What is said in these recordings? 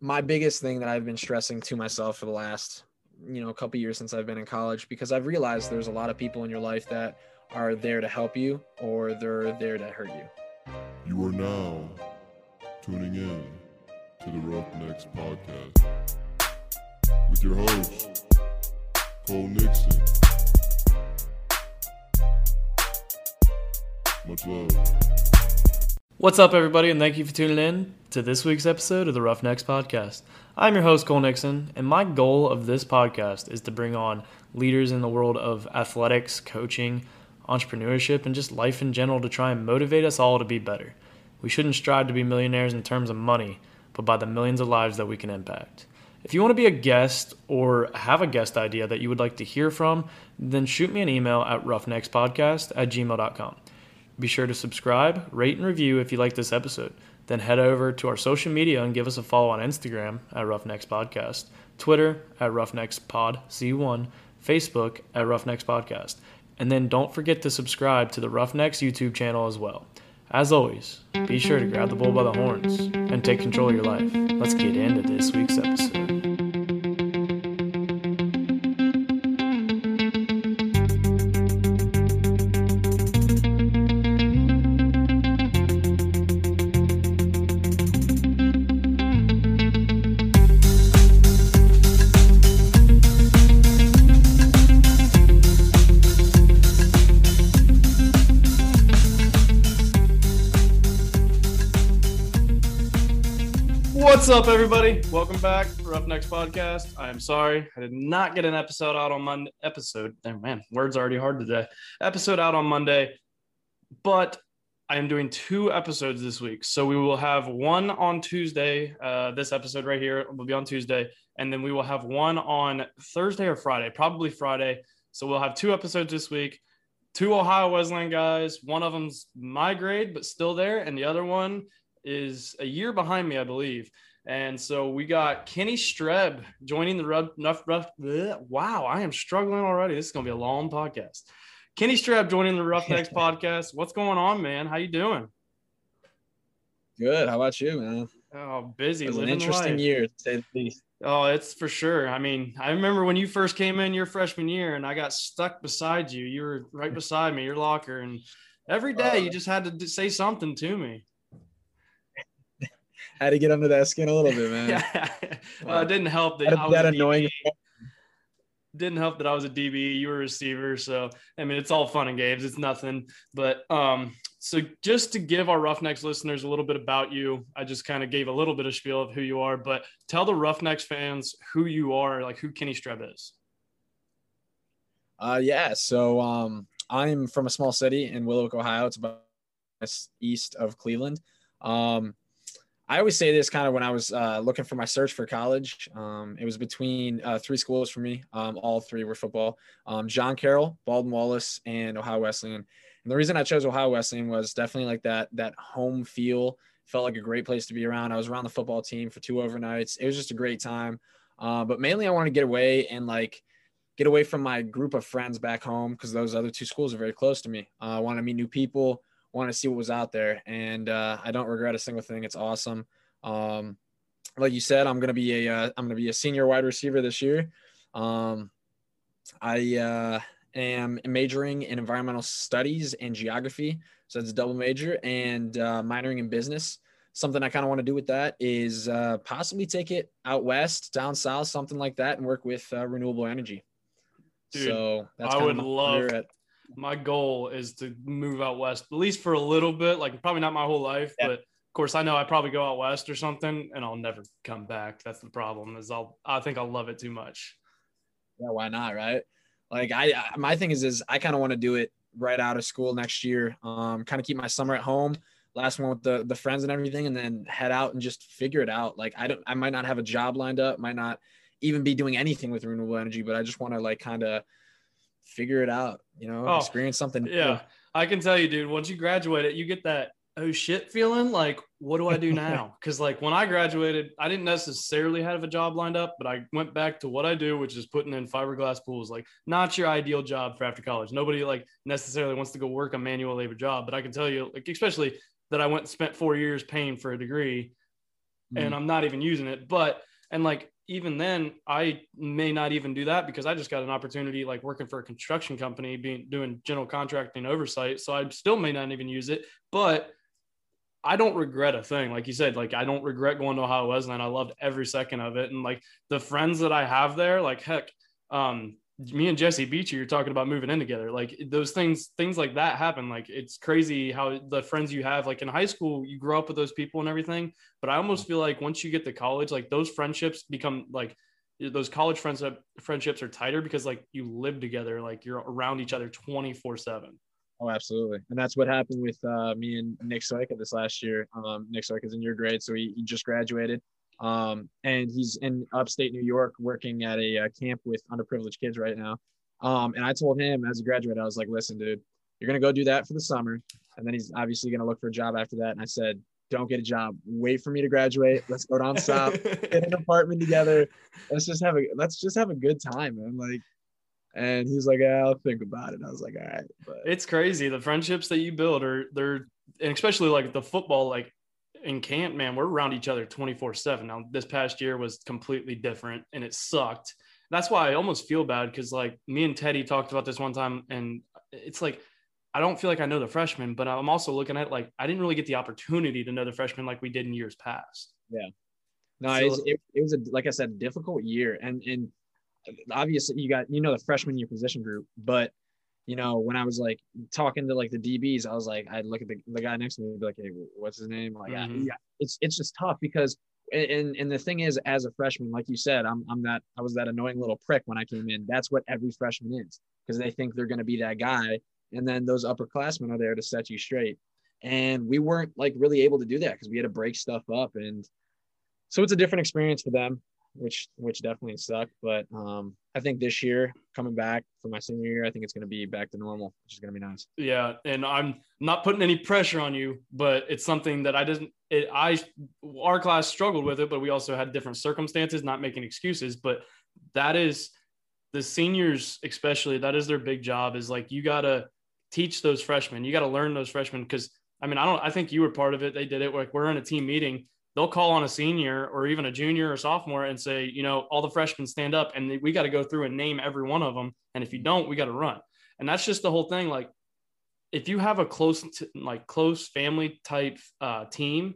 my biggest thing that I've been stressing to myself for the last, you know, a couple years since I've been in college, because I've realized there's a lot of people in your life that are there to help you or they're there to hurt you. You are now tuning in to the Roughnecks Podcast with your host, Cole Nixon. Much love. What's up, everybody, and thank you for tuning in to this week's episode of the Roughnecks Podcast. I'm your host, Cole Nixon, and my goal of this podcast is to bring on leaders in the world of athletics, coaching, entrepreneurship, and just life in general to try and motivate us all to be better. We shouldn't strive to be millionaires in terms of money, but by the millions of lives that we can impact. If you want to be a guest or have a guest idea that you would like to hear from, then shoot me an email at roughneckspodcast at gmail.com. Be sure to subscribe, rate, and review if you like this episode. Then head over to our social media and give us a follow on Instagram at Roughnecks Podcast, Twitter at Roughnecks Pod C1, Facebook at Roughnecks Podcast. And then don't forget to subscribe to the Roughnecks YouTube channel as well. As always, be sure to grab the bull by the horns and take control of your life. Let's get into this week's episode. What's up, everybody? Welcome back Roughnecks Podcast. I am sorry I did not get an episode out on Monday. Episode, oh, man, words already hard today. Episode out on Monday, but I am doing two episodes this week. So we will have one on Tuesday. Uh, this episode right here will be on Tuesday, and then we will have one on Thursday or Friday, probably Friday. So we'll have two episodes this week. Two Ohio Wesleyan guys. One of them's my grade, but still there, and the other one is a year behind me, I believe. And so we got Kenny Streb joining the Rough, rough, rough bleh, Wow, I am struggling already. This is going to be a long podcast. Kenny Streb joining the Roughnecks podcast. What's going on, man? How you doing? Good. How about you, man? Oh, busy. It was an interesting life. year, to say the least. Oh, it's for sure. I mean, I remember when you first came in your freshman year and I got stuck beside you. You were right beside me, your locker, and every day oh, you just had to say something to me. Had to get under that skin a little bit, man. Yeah. well, it didn't help that, That, I was that annoying. DB. Didn't help that I was a DB. You were a receiver. So I mean, it's all fun and games. It's nothing. But um, so just to give our Roughnecks listeners a little bit about you, I just kind of gave a little bit of spiel of who you are. But tell the Roughnecks fans who you are, like who Kenny Streb is. Uh, yeah. So um, I'm from a small city in Willowick, Ohio. It's about east of Cleveland. Um, I always say this kind of when I was uh, looking for my search for college. Um, it was between uh, three schools for me. Um, all three were football. Um, John Carroll, Baldwin Wallace, and Ohio Wesleyan. And the reason I chose Ohio Wesleyan was definitely like that that home feel. Felt like a great place to be around. I was around the football team for two overnights. It was just a great time. Uh, but mainly, I wanted to get away and like get away from my group of friends back home because those other two schools are very close to me. Uh, I want to meet new people, want to see what was out there, and uh, I don't regret a single thing. It's awesome. Um, like you said, I'm gonna be a uh, I'm gonna be a senior wide receiver this year. Um, I uh, am majoring in environmental studies and geography, so it's a double major, and uh, minoring in business. Something I kind of want to do with that is uh, possibly take it out west, down south, something like that, and work with uh, renewable energy. Dude, so that's I would love- My goal is to move out west, at least for a little bit. Like probably not my whole life, Yeah. but of course I know I probably go out west or something, and I'll never come back. That's the problem. Is I'll I think I'll love it too much. yeah, why not, right? Like I, I my thing is, is I kind of want to do it right out of school next year. Um, kind of keep my summer at home, last one with the the friends and everything, and then head out and just figure it out. Like I don't, I might not have a job lined up, might not even be doing anything with renewable energy, but I just want to like kind of figure it out. You know, Oh, experience something. new. Yeah, I can tell you, dude. Once you graduate it, you get that oh shit feeling. Like, what do I do now? Because like when I graduated, I didn't necessarily have a job lined up, but I went back to what I do, which is putting in fiberglass pools. Like, not your ideal job for after college. Nobody like necessarily wants to go work a manual labor job, but I can tell you, like especially that I went and spent four years paying for a degree. and mm. I'm not even using it. But and like even then, I may not even do that because I just got an opportunity like working for a construction company, being doing general contracting oversight. So I still may not even use it, but I don't regret a thing. Like you said, like I don't regret going to Ohio Wesleyan. I loved every second of it. And like the friends that I have there, like heck, um, me and Jesse Beachy, you're talking about moving in together. Like those things, things like that happen. Like it's crazy how the friends you have, like in high school, you grow up with those people and everything. But I almost feel like once you get to college, like those friendships become like those college friends friendships are tighter because like you live together, like you're around each other 24 seven. Oh, absolutely. And that's what happened with uh, me and Nick Soika this last year. Um, Nick is in your grade, so he, he just graduated. Um, and he's in upstate New York working at a, a uh, camp with underprivileged kids right now. Um, and I told him as a graduate, I was like, listen, dude, you're going to go do that for the summer. And then he's obviously going to look for a job after that. And I said, don't get a job. Wait for me to graduate. Let's go down south, get an apartment together. Let's just have a let's just have a good time, man. Like, and he's like, yeah, I'll think about it. I was like, all right. But it's crazy. The friendships that you build are they're and especially like the football, like in camp, man, we're around each other 24 7. Now, this past year was completely different and it sucked. That's why I almost feel bad because, like, me and Teddy talked about this one time, and it's like, I don't feel like I know the freshmen, but I'm also looking at like, I didn't really get the opportunity to know the freshmen like we did in years past. Yeah. No, so, it, was, it, it was a, like I said, a difficult year. And, and obviously, you got, you know, the freshman your position group, but you know, when I was like talking to like the DBs, I was like, I'd look at the, the guy next to me and be like, Hey, what's his name? Like, mm-hmm. yeah, it's, it's just tough because, and, and the thing is, as a freshman, like you said, I'm, I'm that, I was that annoying little prick when I came in. That's what every freshman is because they think they're going to be that guy. And then those upperclassmen are there to set you straight. And we weren't like really able to do that because we had to break stuff up. And so it's a different experience for them which which definitely sucked. But um, I think this year coming back for my senior year, I think it's going to be back to normal, which is going to be nice. Yeah, and I'm not putting any pressure on you, but it's something that I didn't. It, I our class struggled with it, but we also had different circumstances. Not making excuses, but that is the seniors, especially. That is their big job. Is like you got to teach those freshmen. You got to learn those freshmen because I mean I don't. I think you were part of it. They did it. Like we're in a team meeting they'll call on a senior or even a junior or sophomore and say, you know, all the freshmen stand up and we got to go through and name every one of them. And if you don't, we got to run. And that's just the whole thing. Like, if you have a close, like close family type uh, team,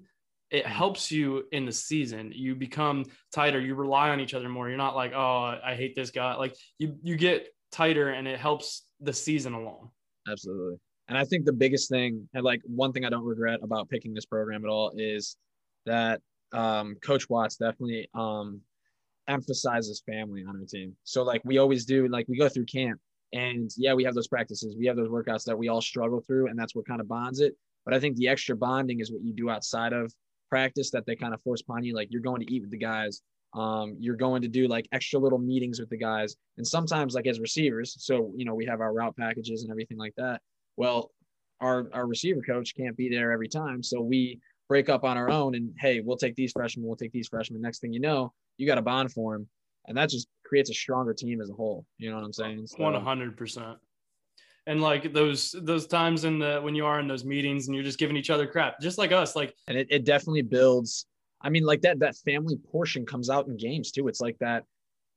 it helps you in the season. You become tighter. You rely on each other more. You're not like, oh, I hate this guy. Like you, you get tighter, and it helps the season along. Absolutely. And I think the biggest thing, and like one thing I don't regret about picking this program at all, is that um, Coach Watts definitely um, emphasizes family on our team. So like we always do, like we go through camp and yeah, we have those practices, we have those workouts that we all struggle through, and that's what kind of bonds it. But I think the extra bonding is what you do outside of practice that they kind of force upon you. Like you're going to eat with the guys, um, you're going to do like extra little meetings with the guys, and sometimes like as receivers. So you know we have our route packages and everything like that. Well, our our receiver coach can't be there every time, so we break up on our own and hey, we'll take these freshmen, we'll take these freshmen. Next thing you know, you got a bond for them, and that just creates a stronger team as a whole. You know what I'm saying? One hundred percent. And like those those times in the when you are in those meetings and you're just giving each other crap, just like us, like and it, it definitely builds. I mean, like that that family portion comes out in games too. It's like that.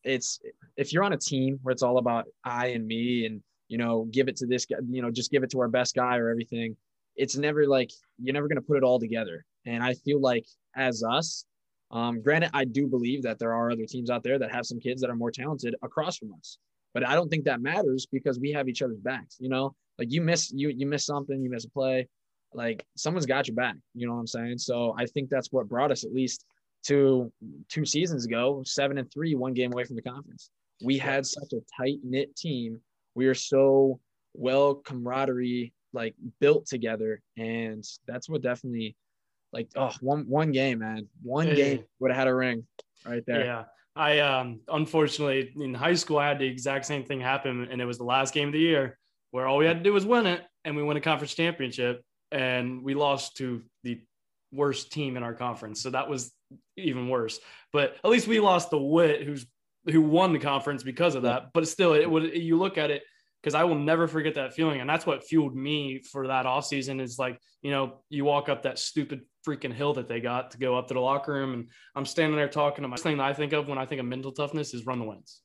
It's if you're on a team where it's all about I and me and you know give it to this guy, you know just give it to our best guy or everything it's never like you're never going to put it all together. And I feel like as us, um, granted, I do believe that there are other teams out there that have some kids that are more talented across from us, but I don't think that matters because we have each other's backs. You know, like you miss you you miss something, you miss a play, like someone's got your back. You know what I'm saying? So I think that's what brought us at least to two seasons ago, seven and three, one game away from the conference. We had such a tight knit team. We are so well camaraderie like built together, and that's what definitely like oh one one game, man, one game would have had a ring right there. Yeah. I um unfortunately in high school I had the exact same thing happen and it was the last game of the year where all we had to do was win it and we won a conference championship and we lost to the worst team in our conference. So that was even worse. But at least we lost the wit who's who won the conference because of that. But still it would you look at it because I will never forget that feeling. And that's what fueled me for that off season is like, you know, you walk up that stupid freaking hill that they got to go up to the locker room. And I'm standing there talking to my thing that I think of when I think of mental toughness is run the wins.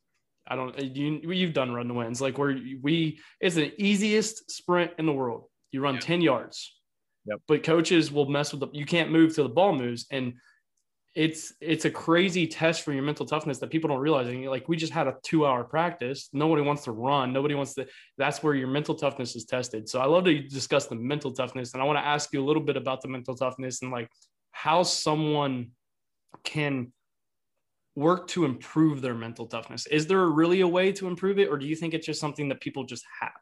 I don't eh, you you've done run the wins like where we it's the easiest sprint in the world. You run 10 yards. Yep. But coaches will mess with the you can't move till the ball moves. And it's it's a crazy test for your mental toughness that people don't realize. And like we just had a two hour practice. Nobody wants to run. Nobody wants to. That's where your mental toughness is tested. So I love to discuss the mental toughness, and I want to ask you a little bit about the mental toughness and like how someone can work to improve their mental toughness. Is there really a way to improve it, or do you think it's just something that people just have?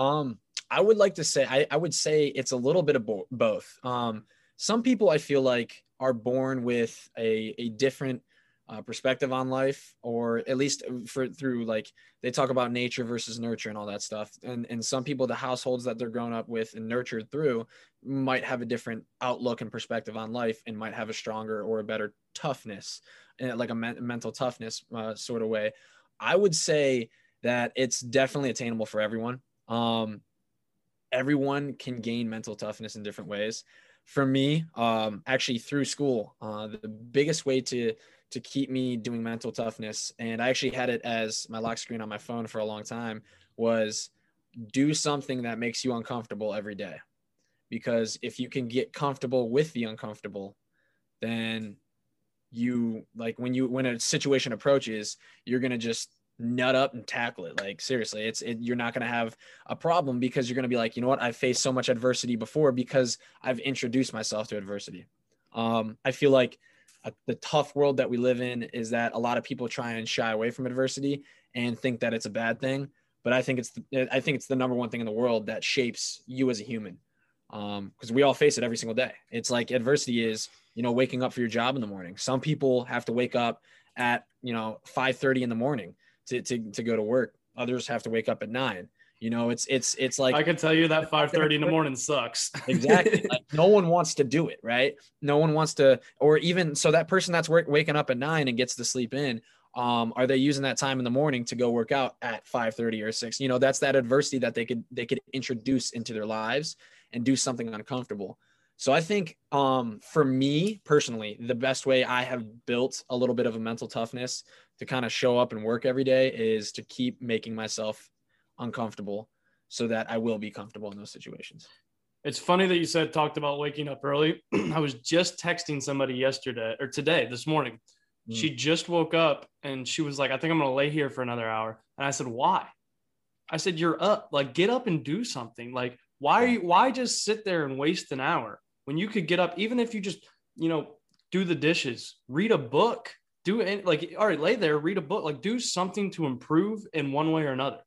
Um, I would like to say I, I would say it's a little bit of bo- both. Um, some people I feel like are born with a, a different uh, perspective on life, or at least for through like they talk about nature versus nurture and all that stuff. And and some people, the households that they're grown up with and nurtured through, might have a different outlook and perspective on life, and might have a stronger or a better toughness, eh, like a me- mental toughness uh, sort of way. I would say that it's definitely attainable for everyone. Um, everyone can gain mental toughness in different ways for me, um, actually through school, uh, the biggest way to to keep me doing mental toughness, and I actually had it as my lock screen on my phone for a long time, was do something that makes you uncomfortable every day. Because if you can get comfortable with the uncomfortable, then you like when you when a situation approaches, you're gonna just nut up and tackle it. Like seriously, it's it, you're not going to have a problem because you're going to be like, you know what, I've faced so much adversity before because I've introduced myself to adversity. Um, I feel like uh, the tough world that we live in is that a lot of people try and shy away from adversity and think that it's a bad thing. But I think it's the, I think it's the number one thing in the world that shapes you as a human. Um, because we all face it every single day. It's like adversity is, you know, waking up for your job in the morning. Some people have to wake up at, you know, 5 30 in the morning to, to, to go to work. Others have to wake up at nine. You know, it's it's it's like I can tell you that 5:30 in the morning sucks. exactly. Like no one wants to do it, right? No one wants to, or even so that person that's work, waking up at nine and gets to sleep in. Um, are they using that time in the morning to go work out at 5:30 or 6? You know, that's that adversity that they could they could introduce into their lives and do something uncomfortable. So I think um, for me personally, the best way I have built a little bit of a mental toughness to kind of show up and work every day is to keep making myself uncomfortable so that I will be comfortable in those situations. It's funny that you said talked about waking up early. I was just texting somebody yesterday or today, this morning. Mm. She just woke up and she was like, I think I'm going to lay here for another hour. And I said, Why? I said, You're up. Like, get up and do something. Like, why are you, why just sit there and waste an hour when you could get up, even if you just, you know, do the dishes, read a book, do it like all right lay there read a book like do something to improve in one way or another.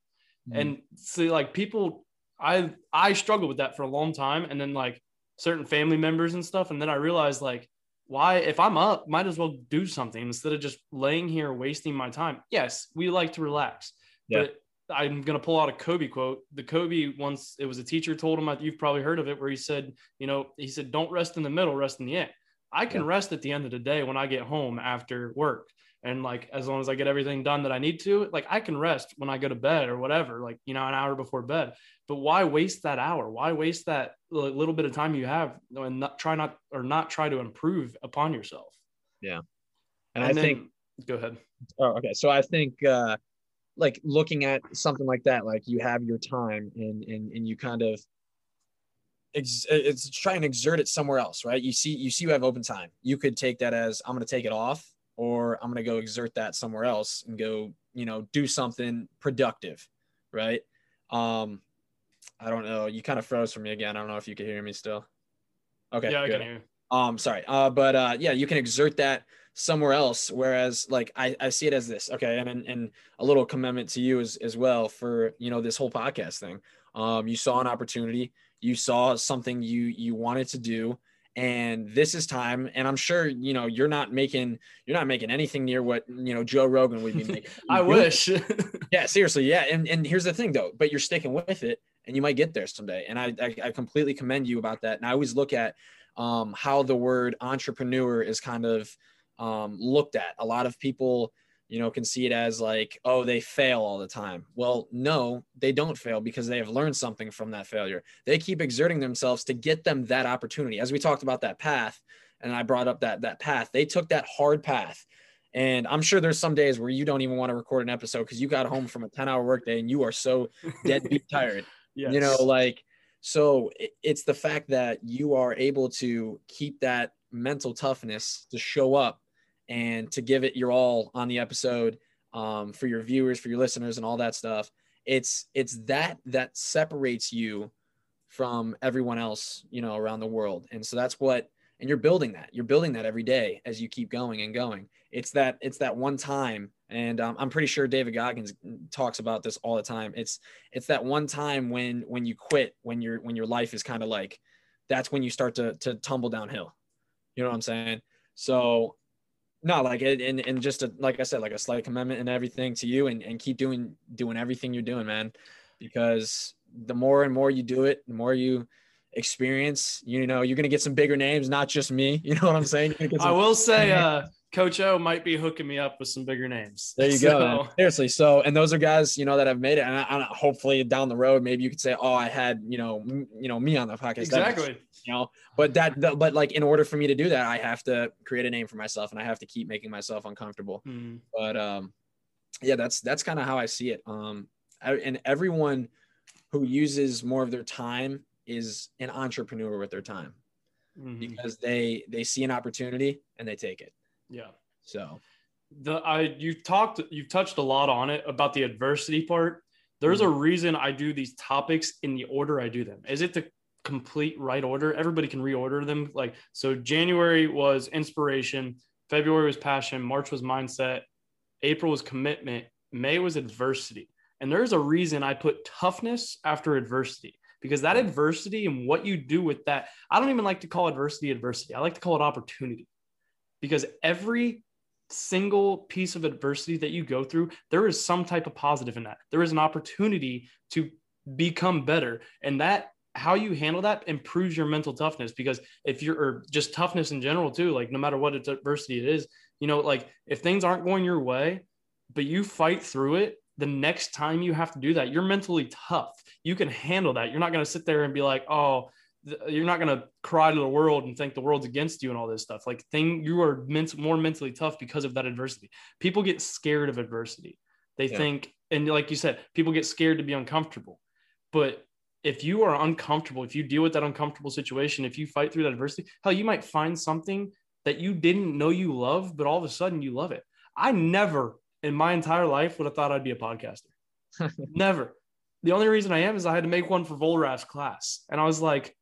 Mm-hmm. and see like people i i struggled with that for a long time. And then like certain family members and stuff. And then i realized like why if i'm up might as well do something instead of just laying here wasting my time. Yes we like to relax. Yeah. but i'm going to pull out a kobe quote. The kobe once it was a teacher told him that you've probably heard of it where he said you know he said don't rest in the middle rest in the end I can yeah. rest at the end of the day when I get home after work. And like, as long as I get everything done that I need to, like, I can rest when I go to bed or whatever, like, you know, an hour before bed. But why waste that hour? Why waste that little bit of time you have and not try not or not try to improve upon yourself? Yeah. And, and I then, think, go ahead. Oh, okay. So I think, uh, like looking at something like that, like you have your time and, and, and you kind of ex- it's try and exert it somewhere else, right? You see, you see, you have open time. You could take that as I'm going to take it off, or I'm going to go exert that somewhere else and go, you know, do something productive, right? Um, I don't know. You kind of froze for me again. I don't know if you can hear me still. Okay. Yeah, I good. can hear. You. Um, sorry. Uh, but uh, yeah, you can exert that somewhere else. Whereas, like, I, I see it as this. Okay, and and, and a little commitment to you as as well for you know this whole podcast thing. Um, you saw an opportunity you saw something you you wanted to do and this is time and i'm sure you know you're not making you're not making anything near what you know joe rogan would be making. I wish. Yeah seriously yeah and and here's the thing though but you're sticking with it and you might get there someday and i i, I completely commend you about that and i always look at um, how the word entrepreneur is kind of um, looked at. A lot of people you know, can see it as like, oh, they fail all the time. Well, no, they don't fail because they have learned something from that failure. They keep exerting themselves to get them that opportunity. As we talked about that path, and I brought up that that path, they took that hard path. And I'm sure there's some days where you don't even want to record an episode because you got home from a 10 hour workday and you are so deadbeat tired. Yes. You know, like, so it's the fact that you are able to keep that mental toughness to show up and to give it your all on the episode um, for your viewers, for your listeners, and all that stuff. It's it's that that separates you from everyone else, you know, around the world. And so that's what and you're building that. You're building that every day as you keep going and going. It's that it's that one time and um, I'm pretty sure David Goggins talks about this all the time. It's it's that one time when when you quit, when your when your life is kind of like that's when you start to to tumble downhill. You know what I'm saying? So no, like it, and and just a, like I said, like a slight commitment and everything to you, and and keep doing doing everything you're doing, man, because the more and more you do it, the more you experience, you know, you're gonna get some bigger names, not just me. You know what I'm saying? I will say, uh, Coach O might be hooking me up with some bigger names. There you So- go. man. Seriously. So, and those are guys, you know, that have made it. And I, I, hopefully down the road, maybe you could say, oh, I had, you know, m- you know, me on the podcast. Exactly. you know, but that, the, but like, in order for me to do that, I have to create a name for myself and I have to keep making myself uncomfortable. Mm. But, um, yeah, that's, that's kind of how I see it. Um, I, and everyone who uses more of their time is an entrepreneur with their time Mhm. because they, they see an opportunity and they take it. Yeah. So, the I you've talked you've touched a lot on it about the adversity part. There's a mm-hmm. reason I do these topics in the order I do them. Is it the complete right order? Everybody can reorder them. Like so January was inspiration, February was passion, March was mindset, April was commitment, May was adversity. And there's a reason I put toughness after adversity because that adversity and what you do with that, I don't even like to call adversity adversity. I like to call it opportunity because every single piece of adversity that you go through, there is some type of positive in that. There is an opportunity to become better. And that, how you handle that improves your mental toughness because if you're, or just toughness in general too, like no matter what adversity it is, you know, like if things aren't going your way, but you fight through it, the next time you have to do that, you're mentally tough. You can handle that. You're not going to sit there and be like, oh, you're not going to cry to the world and think the world's against you and all this stuff. Like thing, you are ment- more mentally tough because of that adversity. People get scared of adversity. They Yeah. think, and like you said, people get scared to be uncomfortable. But if you are uncomfortable, if you deal with that uncomfortable situation, if you fight through that adversity, hell, you might find something that you didn't know you love, but all of a sudden you love it. I never in my entire life would have thought I'd be a podcaster. never. The only reason I am is I had to make one for Volrath's class. And I was like,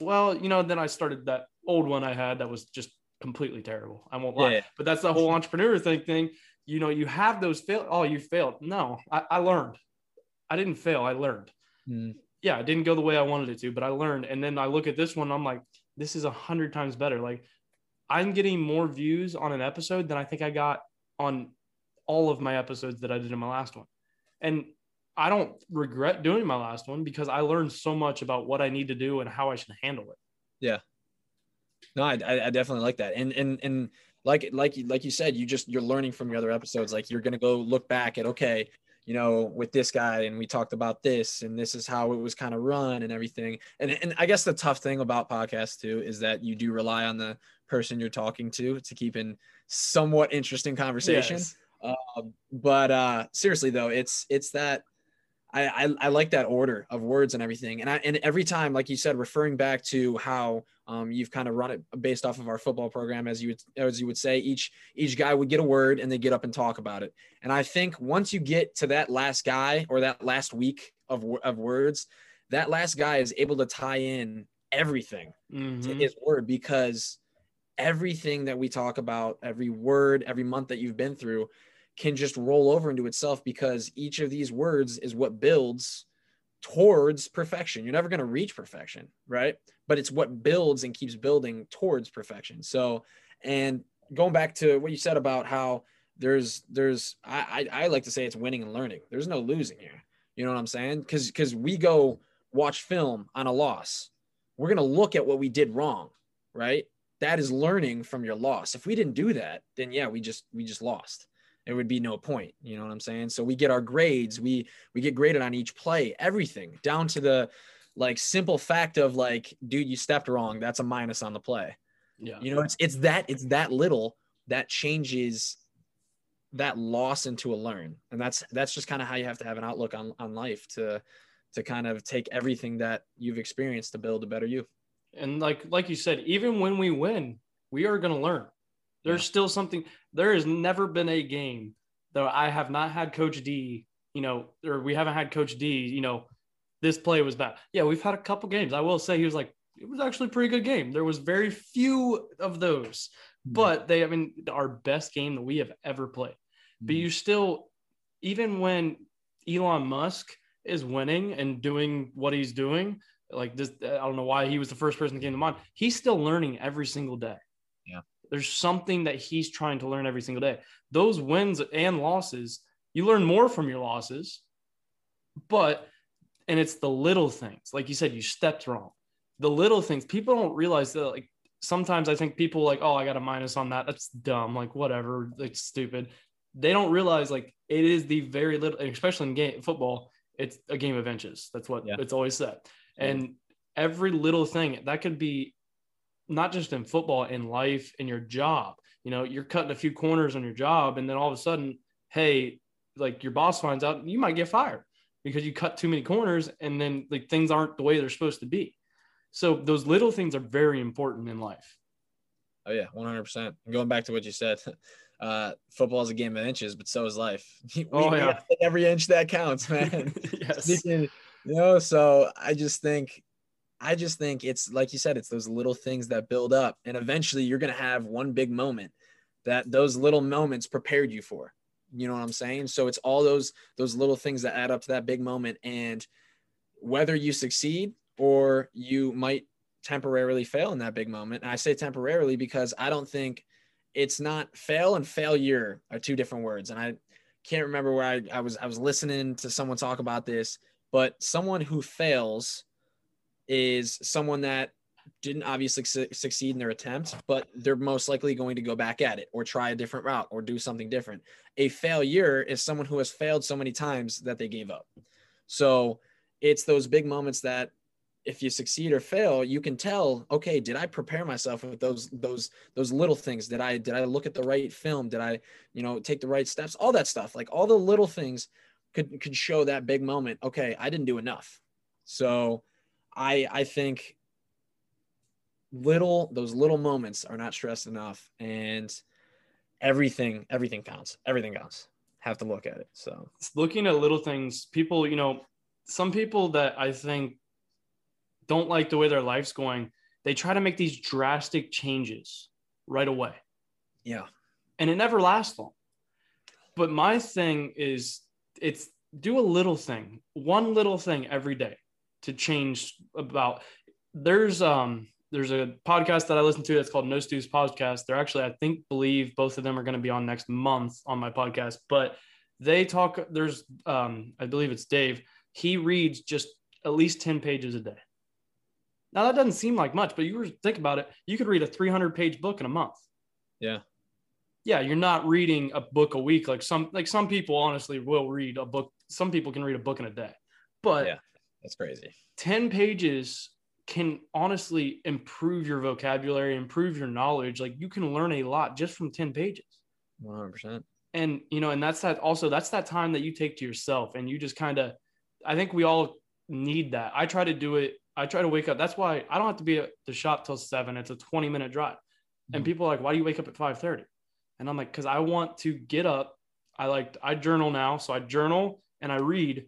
well, you know, then I started that old one I had that was just completely terrible. I won't lie. Yeah. But that's the whole entrepreneur thing thing. You know, you have those fail. Oh, you failed. No, I, I learned. I didn't fail. I learned. Mm. Yeah, it didn't go the way I wanted it to, but I learned. And then I look at this one, I'm like, this is a hundred times better. Like I'm getting more views on an episode than I think I got on all of my episodes that I did in my last one. And I don't regret doing my last one because I learned so much about what I need to do and how I should handle it. Yeah. No, I, I definitely like that. And and and like like you- like you said, you just you're learning from your other episodes. Like you're gonna go look back at okay, you know, with this guy, and we talked about this, and this is how it was kind of run and everything. And and I guess the tough thing about podcasts too is that you do rely on the person you're talking to to keep in somewhat interesting conversation. Yes. Um, but uh, seriously though, it's it's that I, I I like that order of words and everything. And I and every time, like you said, referring back to how um, you've kind of run it based off of our football program, as you would as you would say, each each guy would get a word and they get up and talk about it. And I think once you get to that last guy or that last week of of words, that last guy is able to tie in everything to Mhm. his word because everything that we talk about, every word, every month that you've been through, can just roll over into itself because each of these words is what builds towards perfection. You're never going to reach perfection, right? But it's what builds and keeps building towards perfection. So, and going back to what you said about how there's there's I I, I like to say it's winning and learning. There's no losing here. You know what I'm saying? Because because we go watch film on a loss, we're gonna look at what we did wrong, right? That is learning from your loss. If we didn't do that, then yeah, we just we just lost. It would be no point. You know what I'm saying? So we get our grades, we we get graded on each play, everything down to the like simple fact of like, dude, you stepped wrong. That's a minus on the play. Yeah. You know, it's it's that it's that little that changes that loss into a learn. And that's that's just kind of how you have to have an outlook on on life to to kind of take everything that you've experienced to build a better you. And like like you said, even when we win, we are going to learn. There's Yeah. still something. There has never been a game though I have not had Coach D, you know, or we haven't had Coach D, you know, this play was bad. Yeah, we've had a couple games. I will say he was like, it was actually a pretty good game. There was very few of those, but they, I mean, our best game that we have ever played. But Mhm. you still, even when Elon Musk is winning and doing what he's doing, like this, I don't know why he was the first person that came to mind. He's still learning every single day. Yeah. There's something that he's trying to learn every single day. Those wins and losses, you learn more from your losses, but, and it's the little things. Like you said, you stepped wrong. The little things, people don't realize that, like, sometimes I think people like, oh, I got a minus on that. That's dumb. Like, whatever. It's stupid. They don't realize like it is the very little, especially in game football, it's a game of inches. That's what Yeah. it's always said. And every little thing that could be not just in football, in life, in your job. You know, you're cutting a few corners on your job, and then all of a sudden, hey, like your boss finds out, you might get fired because you cut too many corners, and then like things aren't the way they're supposed to be. So those little things are very important in life. Oh yeah, one hundred percent. Going back to what you said, uh, football is a game of inches, but so is life. We, Oh, yeah. every inch that counts, man. yes. Speaking, you know, so I just think, I just think it's like you said, it's those little things that build up, and eventually you're gonna have one big moment that those little moments prepared you for. You know what I'm saying? So it's all those those little things that add up to that big moment, and whether you succeed or you might temporarily fail in that big moment. And I say temporarily because I don't think it's not fail and failure are two different words. And I can't remember where I, I was I was listening to someone talk about this, but someone who fails is someone that didn't obviously su- succeed in their attempt, but they're most likely going to go back at it or try a different route or do something different. A failure is someone who has failed so many times that they gave up. So it's those big moments that if you succeed or fail, you can tell, okay, did I prepare myself with those those those little things? Did I did I look at the right film? Did I, you know, take the right steps? All that stuff. Like all the little things could could show that big moment. Okay, I didn't do enough. So I I think little those little moments are not stressed enough and everything everything counts. Everything counts. Have to look at it. So looking at little things, people, you know, some people that I think don't like the way their life's going, they try to make these drastic changes right away. yeah. And it never lasts long. But my thing is it's do a little thing, one little thing every day to change about there's um there's a podcast that I listen to that's called No Stews Podcast. They're actually, I think, believe both of them are going to be on next month on my podcast. But they talk. There's, um, I believe it's Dave. He reads just at least ten pages a day. Now that doesn't seem like much, but you were think about it. You could read a 300 page book in a month. Yeah. Yeah, you're not reading a book a week like some like some people honestly will read a book. Some people can read a book in a day, but Yeah. That's crazy. 10 pages can honestly improve your vocabulary, improve your knowledge. Like you can learn a lot just from 10 pages. 100%. And, you know, and that's that also, that's that time that you take to yourself and you just kind of, I think we all need that. I try to do it. I try to wake up. That's why I don't have to be at the shop till seven. It's a 20 minute drive. And Mhm. people are like, why do you wake up at 530? And I'm like, cause I want to get up. I like, I journal now. So I journal and I read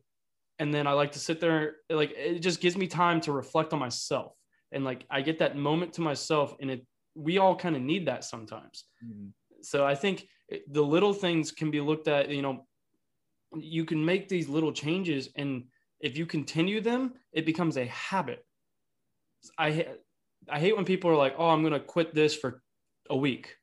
and then I like to sit there. Like it just gives me time to reflect on myself, and like I get that moment to myself, and it we all kind of need that sometimes. Mhm. So I think the little things can be looked at. You know, you can make these little changes, and if you continue them, it becomes a habit. I I hate when people are like, "Oh, I'm going to quit this for a week."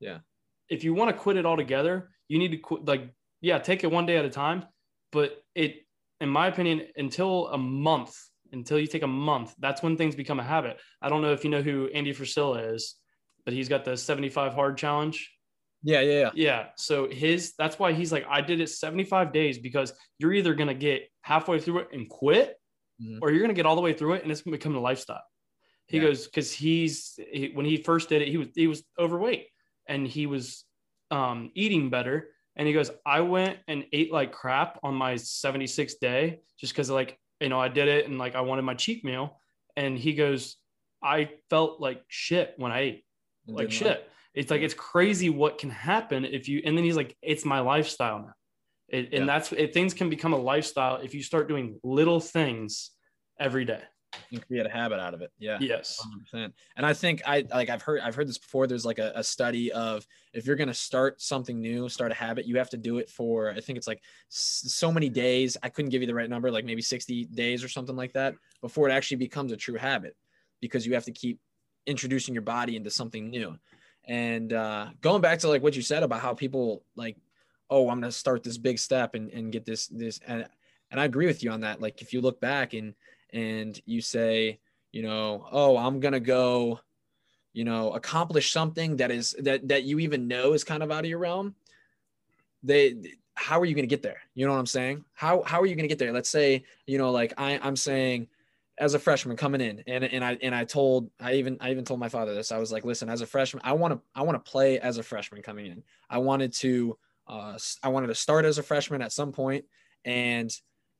Yeah. If you want to quit it altogether, you need to quit. Like, yeah, take it one day at a time. But it, in my opinion, until a month, until you take a month, that's when things become a habit. I don't know if you know who Andy Frisella is, but he's got the 75 hard challenge. Yeah, yeah, yeah. Yeah. So his that's why he's like, I did it 75 days because you're either gonna get halfway through it and quit, Mhm. or you're gonna get all the way through it and it's gonna become a lifestyle. He Yeah. goes, because he's he, when he first did it, he was he was overweight and he was um eating better. And he goes, I went and ate like crap on my 76th day just because like you know I did it and like I wanted my cheat meal. And he goes, I felt like shit when I ate And like shit. It's like it's crazy what can happen if you. And then he's like, it's my lifestyle now, it, and Yeah. that's it, things can become a lifestyle if you start doing little things every day. And create a habit out of it. Yeah. Yes. 100%. And I think I like I've heard I've heard this before. There's like a, a study of if you're gonna start something new, start a habit, you have to do it for I think it's like s- so many days. I couldn't give you the right number, like maybe 60 days or something like that, before it actually becomes a true habit, because you have to keep introducing your body into something new. And uh, going back to like what you said about how people like, oh, I'm gonna start this big step and, and get this this and and I agree with you on that. Like if you look back and and you say, you know, oh, I'm gonna go, you know, accomplish something that is that that you even know is kind of out of your realm. They how are you gonna get there? You know what I'm saying? How how are you gonna get there? Let's say, you know, like I, I'm saying as a freshman coming in and, and I and I told I even I even told my father this. I was like, listen, as a freshman, I want to I want to play as a freshman coming in. I wanted to uh I wanted to start as a freshman at some point and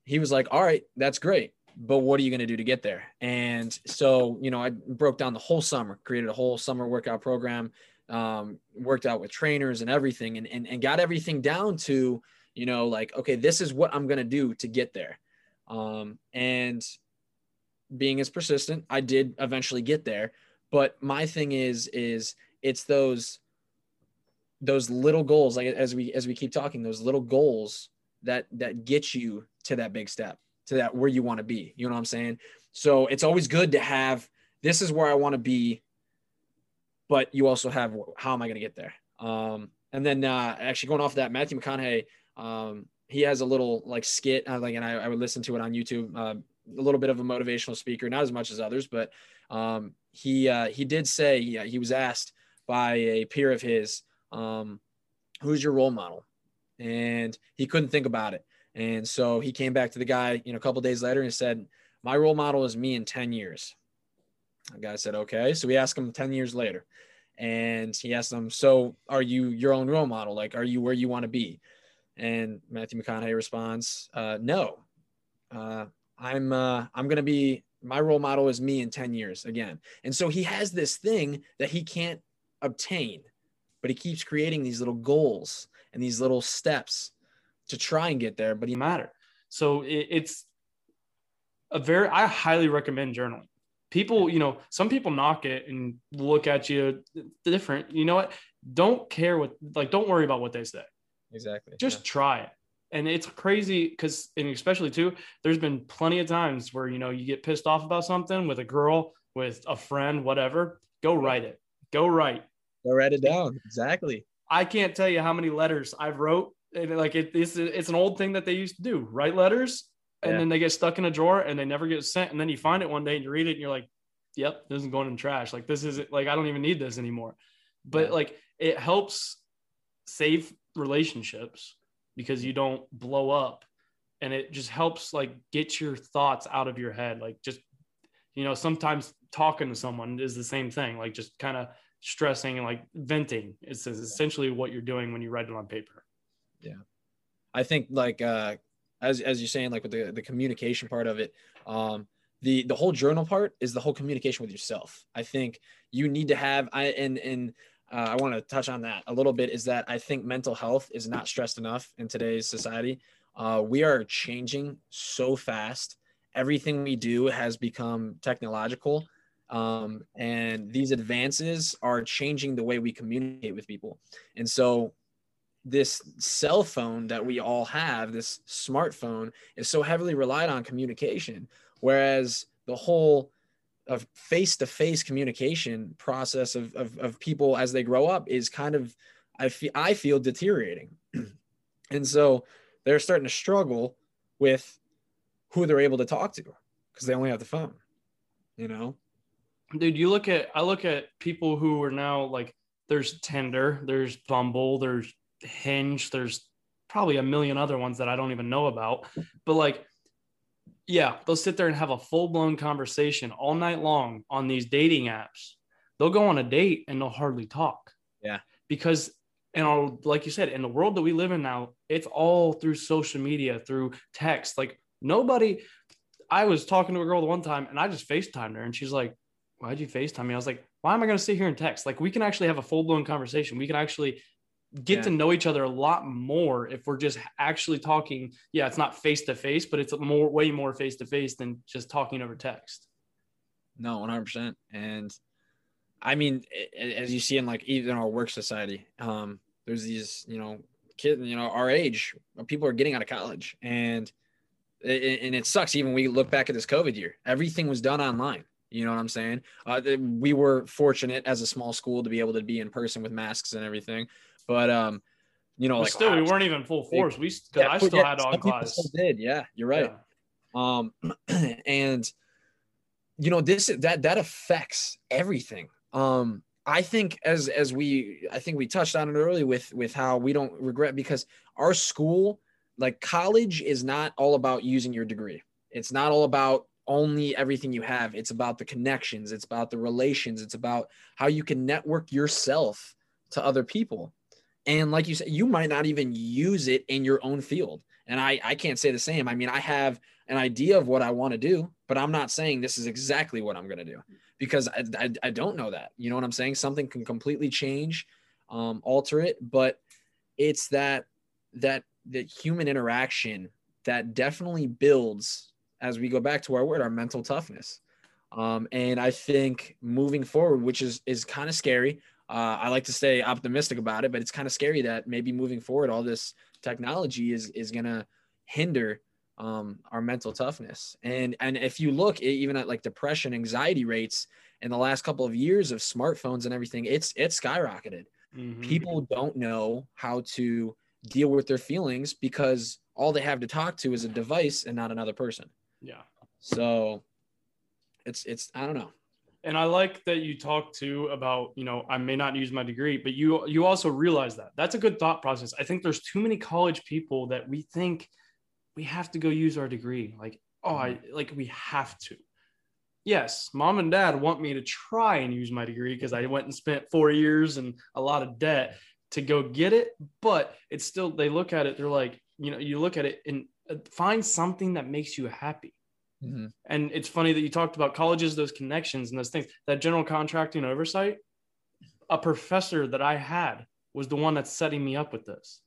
he was like, all right, that's great but what are you going to do to get there? And so, you know, I broke down the whole summer, created a whole summer workout program, um, worked out with trainers and everything, and, and, and got everything down to, you know, like, okay, this is what I'm going to do to get there. Um, and being as persistent, I did eventually get there. But my thing is, is it's those, those little goals, like as we, as we keep talking, those little goals that, that get you to that big step to that where you want to be. You know what I'm saying? So it's always good to have this is where I want to be, but you also have how am I going to get there? Um, and then uh, actually going off of that, Matthew McConaughey, um, he has a little like skit, uh, like, and I, I would listen to it on YouTube. Uh, a little bit of a motivational speaker, not as much as others, but um, he uh, he did say he, he was asked by a peer of his, um, "Who's your role model?" And he couldn't think about it. And so he came back to the guy, you know, a couple days later and said, My role model is me in 10 years. The guy said, Okay. So we asked him 10 years later. And he asked him, So are you your own role model? Like, are you where you want to be? And Matthew McConaughey responds, uh, No. Uh, I'm uh, I'm gonna be my role model is me in 10 years again. And so he has this thing that he can't obtain, but he keeps creating these little goals and these little steps to try and get there, but he matter. So it, it's a very, I highly recommend journaling. People, you know, some people knock it and look at you different. You know what? Don't care what, like, don't worry about what they say. exactly Just try it. And it's crazy because, and especially too, there's been plenty of times where, you know, you get pissed off about something with a girl, with a friend, whatever. Go write it. Go write. Go write it down. Exactly. I can't tell you how many letters I've wrote. And like it, it's, it's an old thing that they used to do. Write letters, and Yeah. then they get stuck in a drawer, and they never get sent. And then you find it one day, and you read it, and you're like, "Yep, this is going in trash. Like this is like I don't even need this anymore." But Yeah. like it helps save relationships because you don't blow up, and it just helps like get your thoughts out of your head. Like just you know, sometimes talking to someone is the same thing. Like just kind of stressing and like venting. It's essentially what you're doing when you write it on paper. I think like uh as as you're saying, like with the, the communication part of it, um the the whole journal part is the whole communication with yourself. I think you need to have I and and uh, I want to touch on that a little bit is that I think mental health is not stressed enough in today's society. Uh, we are changing so fast. Everything we do has become technological. Um, and these advances are changing the way we communicate with people. And so this cell phone that we all have, this smartphone, is so heavily relied on communication, whereas the whole of face-to-face communication process of, of, of people as they grow up is kind of I feel I feel deteriorating. and so they're starting to struggle with who they're able to talk to because they only have the phone, you know? dude you look at i look at people who are now like there's Tinder, there's Bumble, there's Hinge, there's probably a million other ones that I don't even know about. But like, yeah, they'll sit there and have a full blown conversation all night long on these dating apps. They'll go on a date and they'll hardly talk. Yeah. Because, and I'll, like you said, in the world that we live in now, it's all through social media, through text. Like, nobody, I was talking to a girl the one time and I just FaceTimed her and she's like, Why'd you FaceTime me? I was like, Why am I going to sit here and text? Like, we can actually have a full blown conversation. We can actually get Yeah. to know each other a lot more if we're just actually talking. Yeah, it's not face to face, but it's more, way more face to face than just talking over text. No, one hundred percent. And I mean, as you see in like even our work society, um, there's these you know kids, you know, our age, people are getting out of college, and it, and it sucks. Even we look back at this COVID year, everything was done online. You know what I'm saying? Uh, we were fortunate as a small school to be able to be in person with masks and everything, but um, you know, But like still, we weren't even full force. We, Yeah, I still yeah, had on class. Did. Yeah, you're right. Yeah. um and you know this that that affects everything. Um i think as as we i think we touched on it earlier with with how we don't regret because our school like college is not all about using your degree. It's not all about only everything you have. It's about the connections. It's about the relations. It's about how you can network yourself to other people and like you said you might not even use it in your own field and i i can't say the same i mean i have an idea of what I want to do, but I'm not saying this is exactly what I'm going to do because I, I, I don't know that. You know what I'm saying? Something can completely change, um, alter it, but it's that that that human interaction that definitely builds as we go back to our word, our mental toughness. Um, and I think moving forward, which is is kind of scary. Uh, I like to stay optimistic about it, but it's kind of scary that maybe moving forward, all this technology is is gonna hinder um, our mental toughness. And and if you look even at like depression, anxiety rates in the last couple of years of smartphones and everything, it's it's skyrocketed. Mhm. People don't know how to deal with their feelings because all they have to talk to is a device and not another person. Yeah. So it's it's I don't know. And I like that you talk too about you know I may not use my degree, but you you also realize that that's a good thought process. I think there's too many college people that we think we have to go use our degree. Like oh I like we have to. Yes, mom and dad want me to try and use my degree because I went and spent four years and a lot of debt to go get it, but it's still they look at it they're like you know you look at it and uh, find something that makes you happy. And it's funny that you talked about colleges, those connections and those things. That general contracting oversight, a professor that I had was the one that's setting me up with this.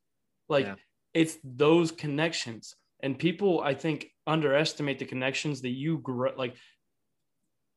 Like Yeah. it's those connections. And people, I think, underestimate the connections that you grow. Like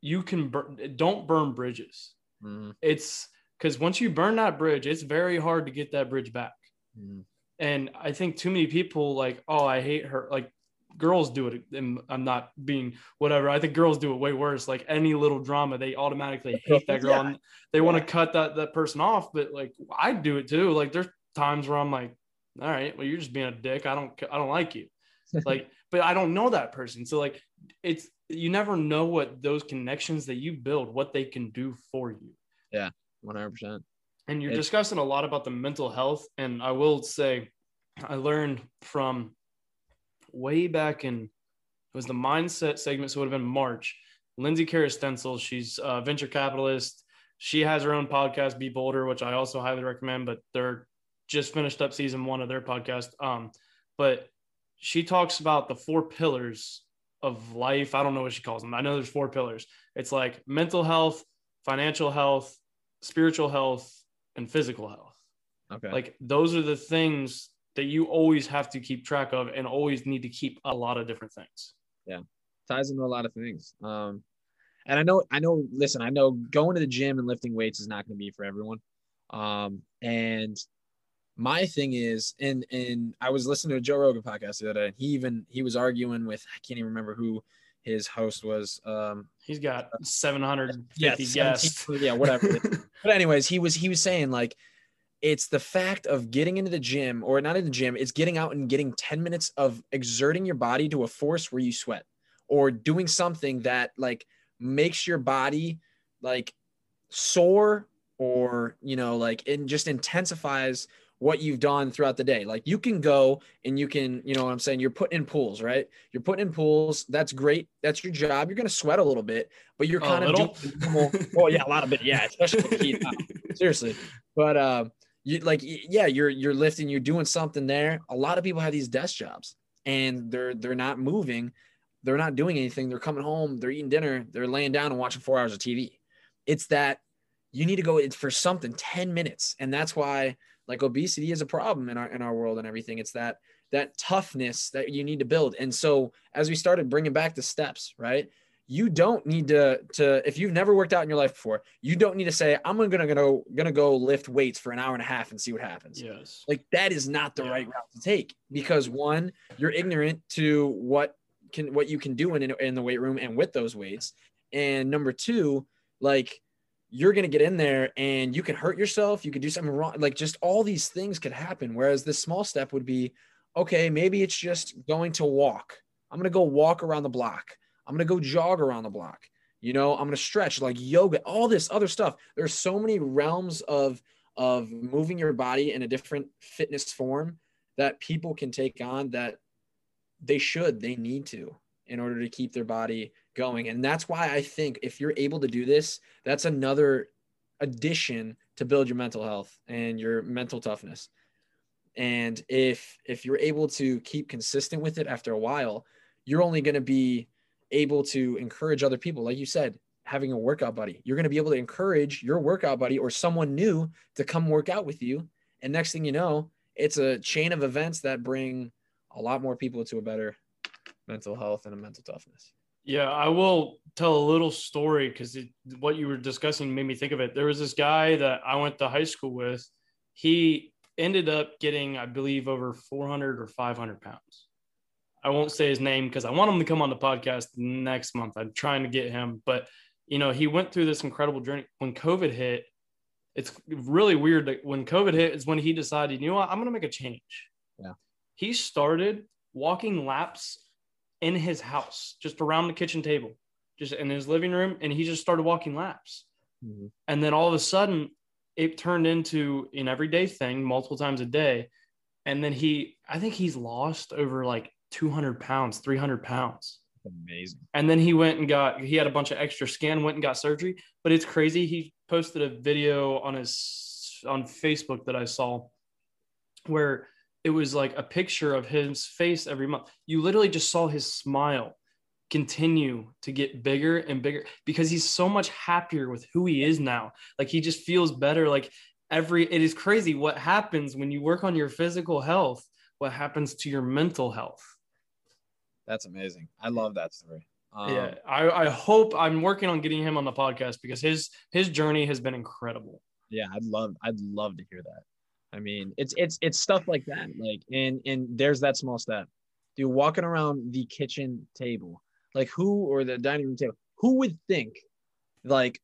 you can burn, don't burn bridges. Mhm. It's because once you burn that bridge, it's very hard to get that bridge back. Mhm. And I think too many people like, oh, I hate her. Like girls do it. And I'm not being whatever. I think girls do it way worse. Like any little drama, they automatically hate that girl Yeah. and they want to cut that that person off. But like I do it too. Like there's times where I'm like, all right, well, you're just being a dick. I don't I don't like you. Like, but I don't know that person. So like it's you never know what those connections that you build, what they can do for you yeah One hundred percent. and you're It's- discussing a lot about the mental health and i will say i learned from way back in it was the mindset segment so it would have been march. Lindsay stencil she's a venture capitalist. She has her own podcast be bolder which i also highly recommend but they're just finished up season one of their podcast. Um but she talks about the four pillars of life. I don't know what she calls them. I know there's four pillars. It's like mental health financial health spiritual health and physical health. Okay. Like those are the things that you always have to keep track of and always need to keep a lot of different things. Yeah. Ties into a lot of things. Um, and I know, I know. Listen, I know going to the gym and lifting weights is not going to be for everyone. Um, and my thing is, and and I was listening to a Joe Rogan podcast the other day, and he even he was arguing with I can't even remember who his host was. Um, He's got 750 yeah, guests. yeah, whatever. but anyways, he was he was saying like it's the fact of getting into the gym or not in the gym, it's getting out and getting 10 minutes of exerting your body to a force where you sweat or doing something that like makes your body like sore or you know like it just intensifies what you've done throughout the day. Like you can go and you can you know what i'm saying? You're putting in pools right? You're putting in pools. That's great. That's your job. You're going to sweat a little bit but you're kind of doing normal, oh yeah a lot of it. Yeah especially seriously. But um you like yeah you're you're lifting you're doing something there. A lot of people have these desk jobs and they're they're not moving. They're not doing anything. They're coming home. They're eating dinner. They're laying down and watching four hours of tv it's that you need to go for something 10 minutes. And that's why like obesity is a problem in our in our world and everything. It's that that toughness that you need to build. And so as we started bringing back the steps right you don't need to to if you've never worked out in your life before you don't need to say i'm gonna gonna gonna go lift weights for an hour and a half and see what happens. Yes. like that is not the Yeah. right route to take because one you're ignorant to what can what you can do in in the weight room and with those weights. And number two like you're going to get in there and you can hurt yourself you could do something wrong like just all these things could happen. Whereas this small step would be okay maybe it's just going to walk. I'm going to go walk around the block i'm going to go jog around the block you know i'm going to stretch like yoga all this other stuff. There's so many realms of of moving your body in a different fitness form that people can take on that they should they need to in order to keep their body going. And that's why i think if you're able to do this that's another addition to build your mental health and your mental toughness. And if if you're able to keep consistent with it after a while you're only going to be able to encourage other people like you said having a workout buddy you're going to be able to encourage your workout buddy or someone new to come work out with you and next thing you know it's a chain of events that bring a lot more people to a better mental health and a mental toughness Yeah, I will tell a little story because what you were discussing made me think of it. There was this guy that I went to high school with. He ended up getting, I believe, over 400 or 500 pounds. I won't say his name because I want him to come on the podcast next month. I'm trying to get him, but you know, he went through this incredible journey. When COVID hit, it's really weird that when COVID hit is when he decided, you know what, I'm going to make a change. Yeah. He started walking laps in his house, just around the kitchen table, just in his living room, and he just started walking laps. Mhm. And then all of a sudden, it turned into an everyday thing, multiple times a day. And then he, I think he's lost over like 200 pounds, 300 pounds. amazing And then he went and got, he had a bunch of extra skin, went and got surgery. But it's crazy. He posted a video on his, on Facebook that I saw where it was like a picture of his face every month. You literally just saw his smile continue to get bigger and bigger because he's so much happier with who he is now. Like he just feels better. Like every, it is crazy what happens when you work on your physical health, what happens to your mental health. That's amazing. I love that story. Um, yeah, I, I hope I'm working on getting him on the podcast because his his journey has been incredible. yeah i'd love i'd love to hear that. I mean it's it's it's stuff like that like and and there's that small step. Dude walking around the kitchen table like who or the dining room table who would think like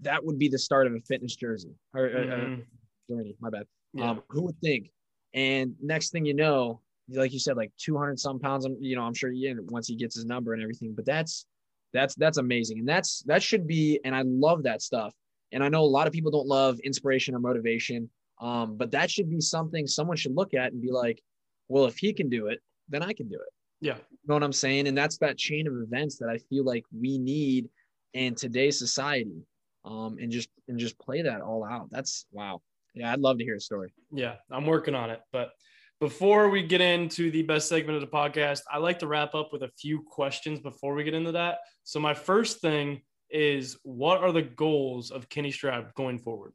that would be the start of a fitness jersey? Or uh, uh, Mhm. journey my bad. Yeah. um who would think? And next thing you know like you said like 200 some pounds. I'm, you know i'm sure he once he gets his number and everything but that's that's that's amazing. And that's that should be and i love that stuff. And i know a lot of people don't love inspiration or motivation um but that should be something someone should look at and be like well if he can do it then i can do it. Yeah, you know what i'm saying? And that's that chain of events that i feel like we need in today's society um and just and just play that all out. That's wow. Yeah i'd love to hear a story. Yeah. I'm working on it. But before we get into the best segment of the podcast, I like to wrap up with a few questions before we get into that. So my first thing is, what are the goals of Kenny Stroud going forward?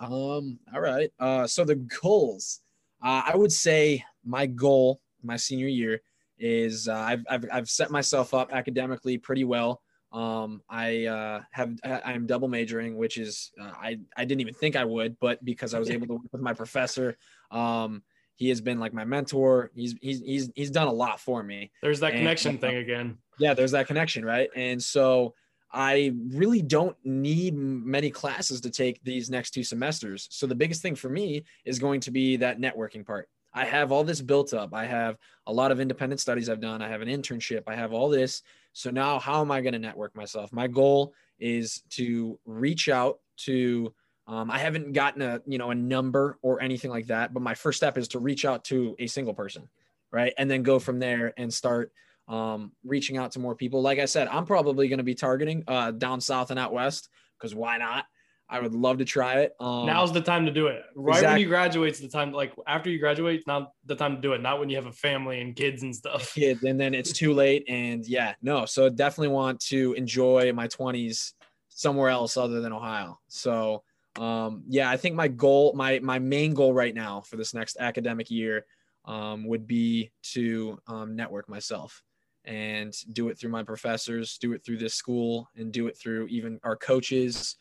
Um, all right. Uh, so the goals, uh, I would say my goal my senior year is uh, I've, I've, I've set myself up academically pretty well. Um, I uh, have I- I'm double majoring, which is uh, I I didn't even think I would, but because I was able to work with my professor, um, he has been like my mentor. He's he's he's he's done a lot for me. There's that And- connection thing again. yeah there's that connection right? And so i really don't need many classes to take these next two semesters. So the biggest thing for me is going to be that networking part. I have all this built up. I have a lot of independent studies i've done. I have an internship. I have all this. So now how am i going to network myself? My goal is to reach out to um, I haven't gotten a you know a number or anything like that, but my first step is to reach out to a single person, right, and then go from there and start um, reaching out to more people. Like I said, I'm probably going to be targeting uh, down south and out west because why not? I would love to try it. Um, Now's the time to do it. Right when exactly. you graduate's the time. Like after you graduate, now the time to do it. Not when you have a family and kids and stuff. kids and then it's too late and yeah no so definitely want to enjoy my 20s somewhere else other than ohio so um yeah i think my goal my my main goal right now for this next academic year um, would be to um, network myself and do it through my professors do it through this school and do it through even our coaches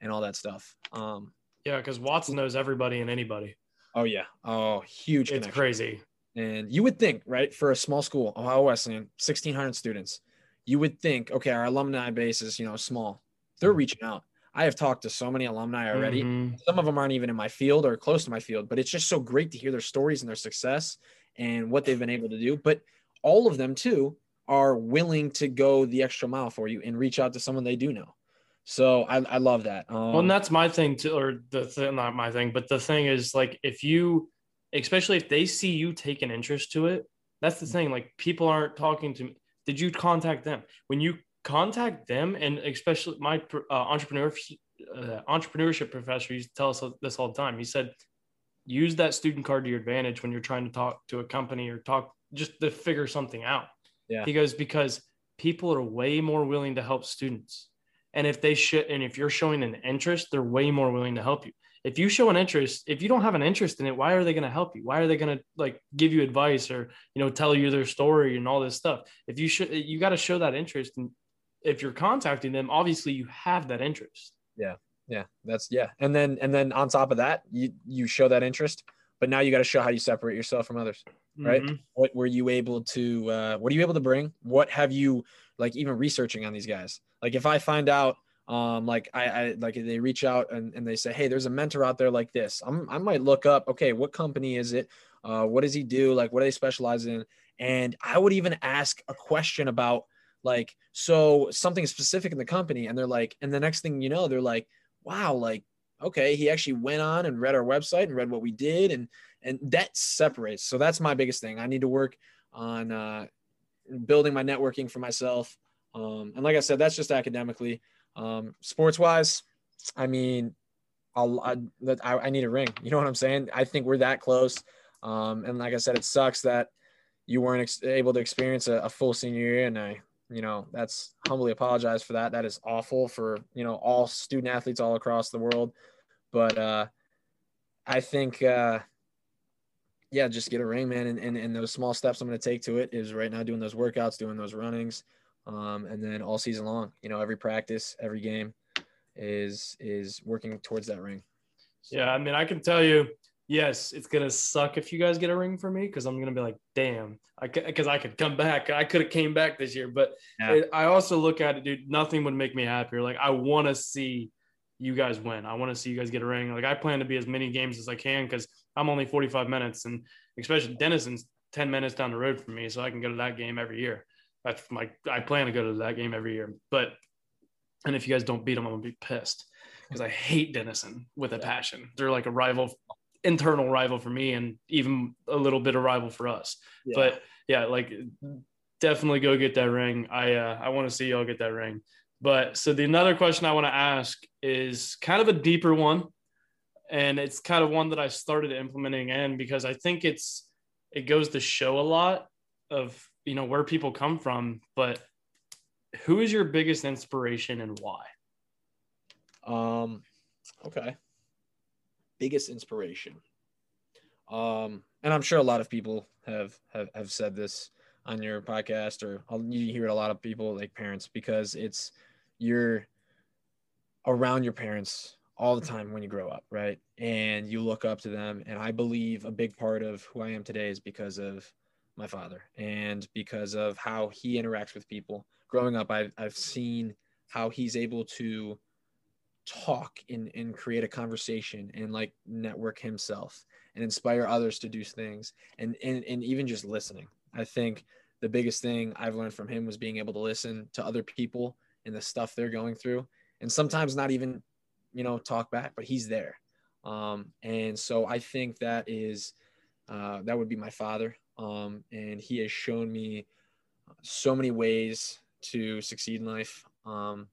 and all that stuff um Yeah, because Watson knows everybody and anybody. oh yeah oh huge It's crazy. And you would think, right, for a small school, Ohio Wesleyan, 1,600 students, you would think, okay, our alumni base is, you know, small. They're reaching out. I have talked to so many alumni already. Mhm. Some of them aren't even in my field or close to my field, but it's just so great to hear their stories and their success and what they've been able to do. But all of them, too, are willing to go the extra mile for you and reach out to someone they do know. So I, I love that. Um, Well, and that's my thing too, or the thing, not my thing, but the thing is like if you, especially if they see you take an interest to it, that's the thing. Like people aren't talking to me. Did you contact them when you contact them? And especially my uh, entrepreneur, uh, entrepreneurship professor used to tell us this all the time. He said, use that student card to your advantage when you're trying to talk to a company or talk just to figure something out. Yeah. He goes because people are way more willing to help students. And if they should, and if you're showing an interest, they're way more willing to help you. If you show an interest, if you don't have an interest in it, why are they going to help you? Why are they going to like give you advice or you know tell you their story and all this stuff? If you should, you got to show that interest. And if you're contacting them, obviously you have that interest. Yeah, Yeah. that's yeah. And then and then on top of that, you you show that interest, but now you got to show how you separate yourself from others. Right. Mhm. What were you able to uh what are you able to bring? What have you like even researching on these guys? Like if I find out um like I, I like they reach out and, and they say, Hey, there's a mentor out there like this. I'm I might look up, okay, what company is it? Uh what does he do? Like what do they specialize in? And I would even ask a question about like so something specific in the company and they're like and the next thing you know they're like wow like okay he actually went on and read our website and read what we did and and that separates. So that's my biggest thing. I need to work on uh, building my networking for myself. Um, and like i said that's just academically. Um, sports wise i mean I'll, I, I, need a ring. You know what i'm saying? I think we're that close. Um, and like i said it sucks that you weren't ex- able to experience a, a full senior year and i you know that's humbly apologize for that. That is awful for you know all student athletes all across the world. But uh i think uh yeah just get a ring man and, and, and those small steps i'm going to take to it is right now doing those workouts doing those runnings um and then all season long you know every practice every game is is working towards that ring. Yeah, I mean, I can tell you, yes, it's gonna suck if you guys get a ring for me because I'm gonna be like, damn, I because I could come back. I could have came back this year, but Yeah. it, I also look at it, dude. Nothing would make me happier. Like I want to see you guys win. I want to see you guys get a ring. Like I plan to be as many games as I can because I'm only 45 minutes, and especially Denison's 10 minutes down the road from me, so I can go to that game every year. That's my I plan to go to that game every year. But and if you guys don't beat them, I'm gonna be pissed because I hate Denison with a passion. They're like a rival, internal rival for me, and even a little bit of rival for us. But yeah, like definitely go get that ring. I uh, I want to see y'all get that ring. But so the another question I want to ask is kind of a deeper one, and it's kind of one that I started implementing in because I think it's it goes to show a lot of you know where people come from, but who is your biggest inspiration and why? Um, okay. Biggest inspiration. Um, and I'm sure a lot of people have have, have said this on your podcast, or you hear it a lot of people like parents because it's you're around your parents all the time when you grow up, right? And you look up to them. And I believe a big part of who I am today is because of my father and because of how he interacts with people. Growing up, I've, I've seen how he's able to talk and, and create a conversation and like network himself and inspire others to do things and, and and even just listening i think the biggest thing i've learned from him was being able to listen to other people and the stuff they're going through and sometimes not even you know, talk back, but he's there. Um, and so I think that is, uh, that would be my father. Um, and he has shown me so many ways to succeed in life. Um,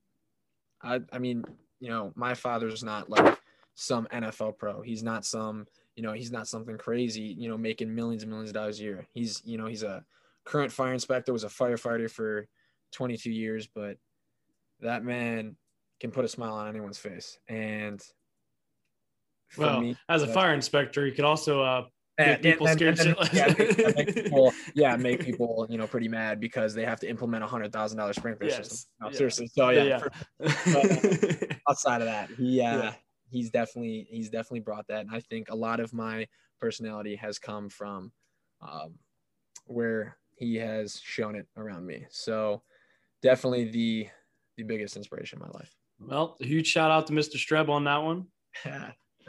I, I mean, you know, my father's not like some NFL pro. He's not some, you know, he's not something crazy, you know, making millions and millions of dollars a year. He's, you know, he's a current fire inspector, was a firefighter for 22 years, but that man can put a smile on anyone's face. And well, me, as a fire inspector, you could also uh, make people and, scared and, yeah, make, make people, yeah, make people, you know, pretty mad because they have to implement a hundred thousand dollar sprinkler yes. system. No, yeah. Seriously. So yeah, yeah. For, but, uh, outside of that, he, uh, yeah. he's definitely, he's definitely brought that. And I think a lot of my personality has come from um, where he has shown it around me. So definitely the, the biggest inspiration in my life. Well, a huge shout out to Mr. Streb on that one.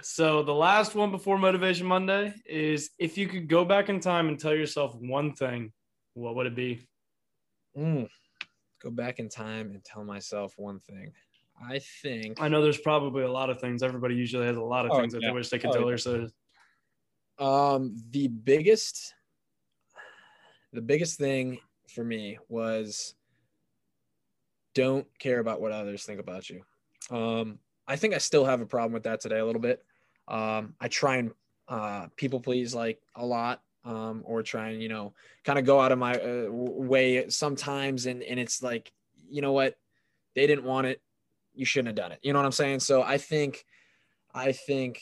So the last one before Motivation Monday is if you could go back in time and tell yourself one thing, what would it be? Mm, go back in time and tell myself one thing. I think I know there's probably a lot of things. Everybody usually has a lot of oh, things yeah. that they wish they could oh, tell yeah. themselves. Um, the biggest, the biggest thing for me was don't care about what others think about you. Um, I think I still have a problem with that today a little bit. Um, I try and uh, people please like a lot, um, or try and you know kind of go out of my uh, way sometimes, and and it's like you know what they didn't want it, you shouldn't have done it. You know what I'm saying? So I think, I think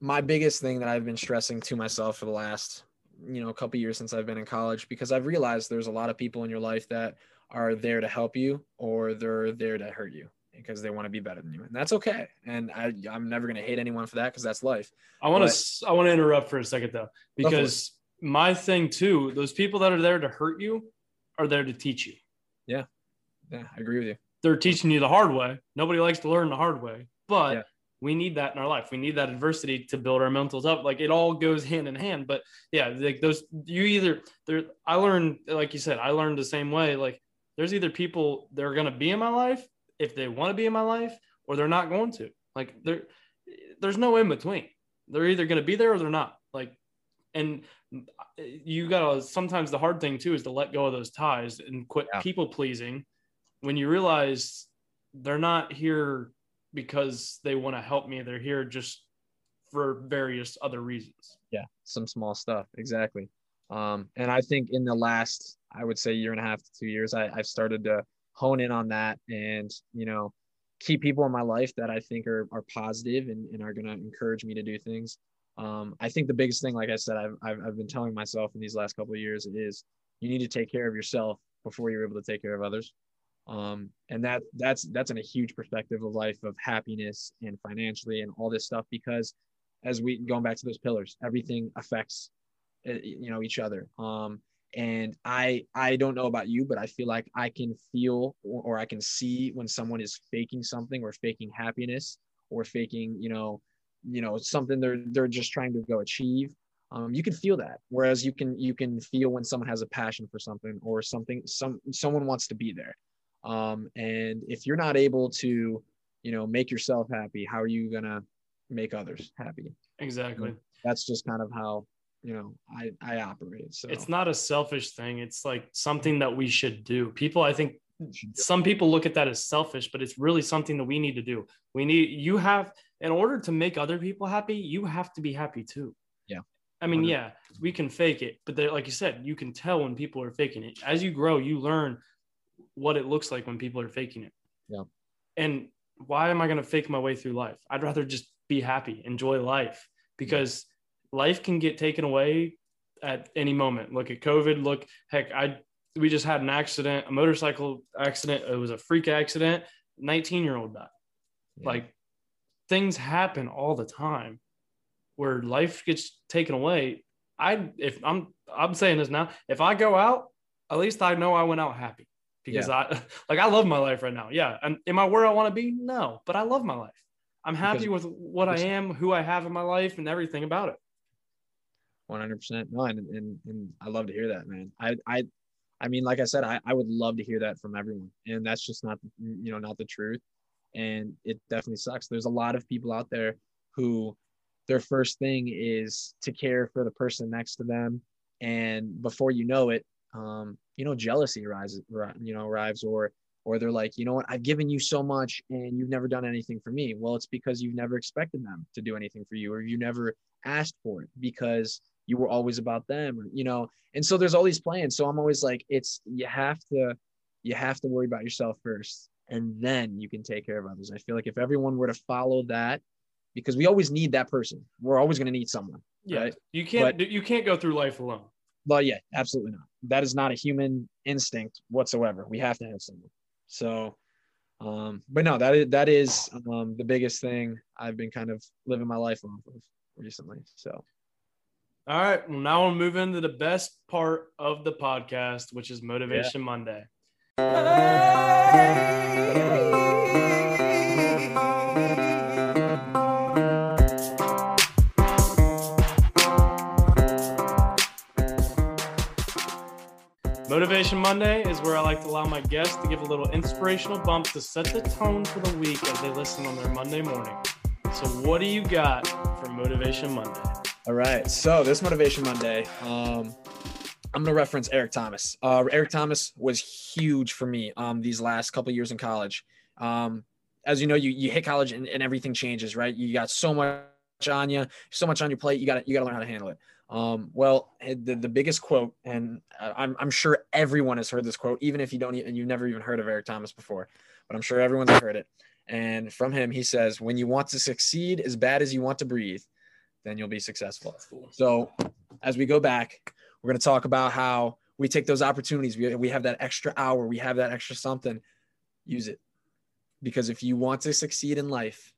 my biggest thing that I've been stressing to myself for the last you know a couple years since I've been in college because I've realized there's a lot of people in your life that are there to help you or they're there to hurt you because they want to be better than you, and that's okay. And I, I'm never going to hate anyone for that because that's life. I want to, I want to interrupt for a second though, because my thing too, those people that are there to hurt you are there to teach you. Yeah, yeah, I agree with you. They're teaching you the hard way. Nobody likes to learn the hard way, but yeah. we need that in our life. We need that adversity to build our mentals up. Like it all goes hand in hand. But yeah, like those, you either there. I learned, like you said, I learned the same way. Like there's either people that are going to be in my life if they want to be in my life or they're not going to. Like there, there's no in between. They're either going to be there or they're not. Like, and you gotta. Sometimes the hard thing too is to let go of those ties and quit yeah. people pleasing. When you realize they're not here because they want to help me, they're here just for various other reasons. Yeah, some small stuff. Exactly. Um, and I think in the last, I would say year and a half to two years, I, I've started to hone in on that and you know keep people in my life that I think are are positive and, and are going to encourage me to do things. Um, I think the biggest thing, like I said, I've, I've, I've been telling myself in these last couple of years is you need to take care of yourself before you're able to take care of others. Um, and that that's that's in a huge perspective of life of happiness and financially and all this stuff because as we going back to those pillars, everything affects eh, you know each other. Um, and i i don't know about you but i feel like i can feel or, or, i can see when someone is faking something or faking happiness or faking you know you know something they're they're just trying to go achieve. Um, you can feel that whereas you can you can feel when someone has a passion for something or something some someone wants to be there. Um, and if you're not able to you know make yourself happy how are you gonna make others happy? Exactly. That's just kind of how you know i i operate so. It's not a selfish thing. It's like something that we should do. People i think some people look at that as selfish but it's really something that we need to do. We need you have in order to make other people happy you have to be happy too. Yeah. I mean yeah we can fake it but like you said you can tell when people are faking it. As you grow you learn what it looks like when people are faking it. Yeah. And why am i going to fake my way through life? I'd rather just be happy enjoy life because life can get taken away at any moment. Look at COVID. Look, heck, I we just had an accident, a motorcycle accident. It was a freak accident. 19 year old died. Yeah. Like things happen all the time where life gets taken away. I if I'm I'm saying this now, if I go out, at least I know I went out happy because yeah. I like I love my life right now. Yeah. And am I where I want to be? No, but I love my life. I'm happy because, with what I am, who I have in my life, and everything about it. 100% no and, and and i love to hear that man i i i mean like i said i, I would love to hear that from everyone and that's just not you know not the truth and it definitely sucks. There's a lot of people out there who their first thing is to care for the person next to them, and before you know it, um, you know, jealousy arises, you know, arrives, or or they're like, you know what, I've given you so much and you've never done anything for me. Well, it's because you've never expected them to do anything for you, or you never asked for it because you were always about them, or, you know. And so there's all these plans. So I'm always like, it's you have to, you have to worry about yourself first, and then you can take care of others. I feel like if everyone were to follow that, because we always need that person, we're always going to need someone. Yeah, right? you can't But- you can't go through life alone. Well, yeah, absolutely not. That is not a human instinct whatsoever. We have to have someone. So, um, but no, that is that is um, the biggest thing I've been kind of living my life off of recently. So, All right, well, now we'll move into the best part of the podcast, which is Motivation Monday. Motivation Monday is where I like to allow my guests to give a little inspirational bump to set the tone for the week as they listen on their Monday morning. So, what do you got for Motivation Monday? All right. So this motivation Monday, um, I'm gonna reference Eric Thomas. Uh, Eric Thomas was huge for me um, these last couple years in college. Um, as you know, you you hit college and, and everything changes, right? You got so much on you, so much on your plate. You got to you got to learn how to handle it. Um, well, the, the biggest quote, and uh, I'm, I'm sure everyone has heard this quote, even if you don't, and you've never even heard of Eric Thomas before, but I'm sure everyone's heard it. And from him, he says, "When you want to succeed as bad as you want to breathe, then you'll be successful." Cool. So, as we go back, we're going to talk about how we take those opportunities. We, we have that extra hour, we have that extra something. Use it. Because if you want to succeed in life,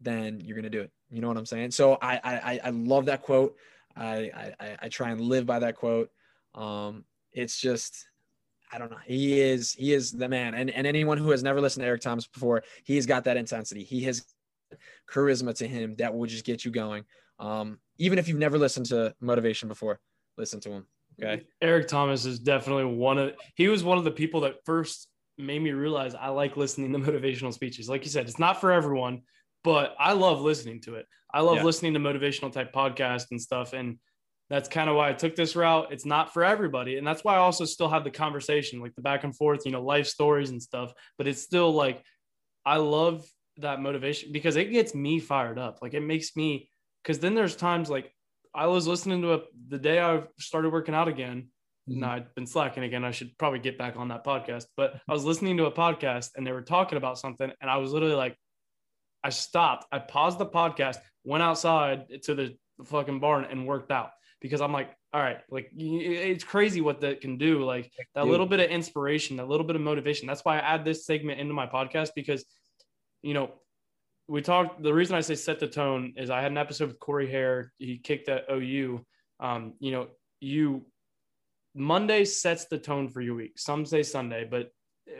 then you're going to do it. You know what I'm saying? So, I, I, I- I love that quote. I, I, I- try and live by that quote. Um, it's just, I don't know. He is, he is the man. And, and anyone who has never listened to Eric Thomas before, he has got that intensity. He has charisma to him that will just get you going. Um, even if you've never listened to motivation before, listen to him. Okay. Eric Thomas is definitely one of he was one of the people that first made me realize I like listening to motivational speeches. Like you said, it's not for everyone, but I love listening to it. I love Yeah. listening to motivational type podcasts and stuff. And that's kind of why I took this route. It's not for everybody. And that's why I also still have the conversation, like the back and forth, you know, life stories and stuff. But it's still like I love that motivation because it gets me fired up. Like it makes me because then there's times like I was listening to a the day I started working out again. Mm-hmm. No, I'd been slacking again. I should probably get back on that podcast. But I was listening to a podcast and they were talking about something, and I was literally like, I stopped. I paused the podcast, went outside to the fucking barn, and worked out because I'm like, all right, like it's crazy what that can do. Like that Dude. little bit of inspiration, that little bit of motivation. That's why I add this segment into my podcast because, you know, we talked. The reason I say set the tone is I had an episode with Corey Hare. He kicked at OU. Um, you know, you Monday sets the tone for your week. Some say Sunday, but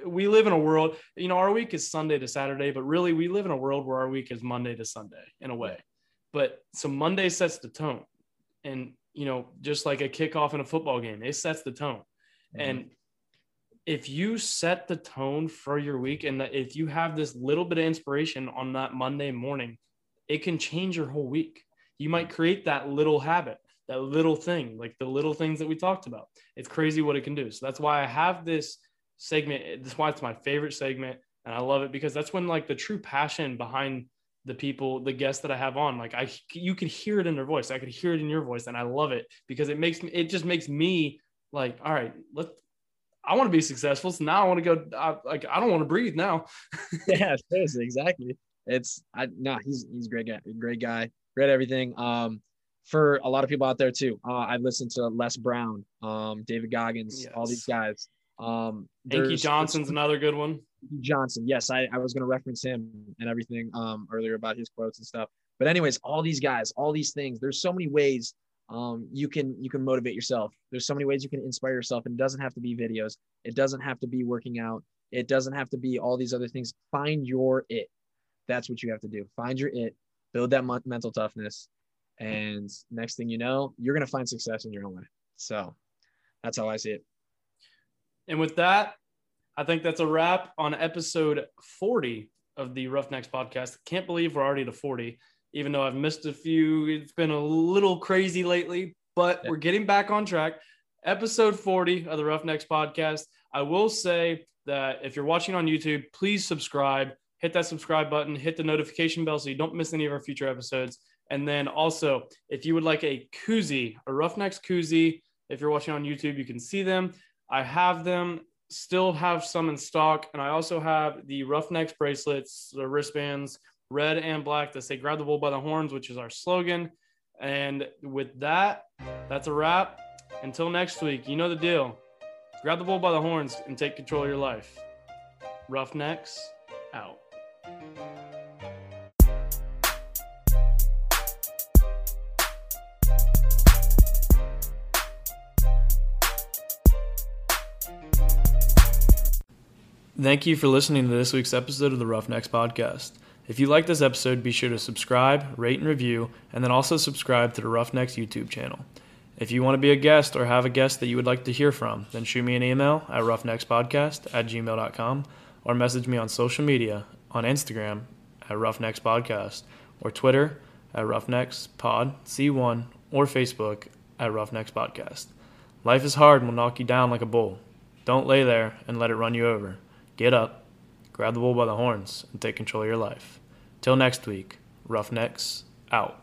we live in a world, you know, our week is Sunday to Saturday, but really we live in a world where our week is Monday to Sunday in a way. But so Monday sets the tone. And, you know, just like a kickoff in a football game, it sets the tone. And if you set the tone for your week and that if you have this little bit of inspiration on that Monday morning, it can change your whole week. You might create that little habit, that little thing, like the little things that we talked about. It's crazy what it can do. So that's why I have this segment. That's why it's my favorite segment. And I love it because that's when like the true passion behind the people, the guests that I have on, like I, you could hear it in their voice. I could hear it in your voice. And I love it because it makes me, it just makes me like, all right, let I want to be successful. So now I want to go. I, like I don't want to breathe now. yeah, seriously, exactly. It's I no, he's he's a great guy, great guy, great everything. Um, for a lot of people out there too, uh, I listened to Les Brown, um, David Goggins, all these guys. Um, Inky Johnson's another good one. Johnson. Yes, I, I was going to reference him and everything um, earlier about his quotes and stuff. But anyways, all these guys, all these things. There's so many ways um, you can you can motivate yourself. There's so many ways you can inspire yourself, and it doesn't have to be videos. It doesn't have to be working out. It doesn't have to be all these other things. Find your it. That's what you have to do. Find your it. Build that mon- mental toughness, and next thing you know, you're going to find success in your own way. So that's how I see it. And with that, I think that's a wrap on episode 40 of the Roughnecks podcast. Can't believe we're already to 40, even though I've missed a few. It's been a little crazy lately, but Yeah. we're getting back on track. Episode 40 of the Roughnecks podcast. I will say that if you're watching on YouTube, please subscribe, hit that subscribe button, hit the notification bell so you don't miss any of our future episodes. And then also, if you would like a koozie, a Roughnecks koozie, if you're watching on YouTube, you can see them. I have them, still have some in stock. And I also have the Roughnecks bracelets, the wristbands, red and black that say grab the bull by the horns, which is our slogan. And with that, that's a wrap. Until next week, you know the deal. Grab the bull by the horns and take control of your life. Roughnecks out. Thank you for listening to this week's episode of the Roughnecks Podcast. If you like this episode, be sure to subscribe, rate, and review, and then also subscribe to the Roughnecks YouTube channel. If you want to be a guest or have a guest that you would like to hear from, then shoot me an email at roughneckspodcast at gmail.com or message me on social media on Instagram at roughneckspodcast or Twitter at roughneckspod C1 or Facebook at roughneckspodcast. Life is hard and will knock you down like a bull. Don't lay there and let it run you over. Get up, grab the bull by the horns, and take control of your life. Till next week, Roughnecks out.